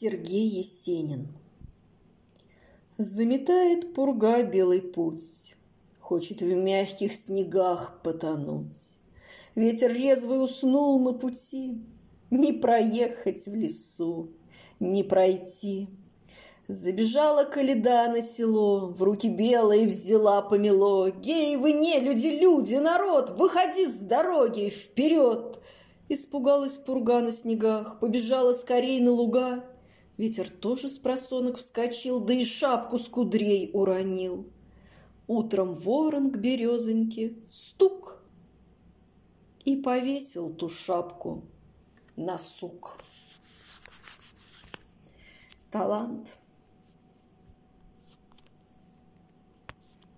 Сергей Есенин Заметает пурга белый путь, Хочет в мягких снегах потонуть. Ветер резвый уснул на пути, Не проехать в лесу, не пройти. Забежала Каледа на село, В руки белой взяла помело. Гей, вы не люди, люди, народ, Выходи с дороги вперед! Испугалась пурга на снегах, Побежала скорей на луга. Ветер тоже с просонок вскочил, Да и шапку с кудрей уронил. Утром ворон к березоньке стук И повесил ту шапку на сук. Талант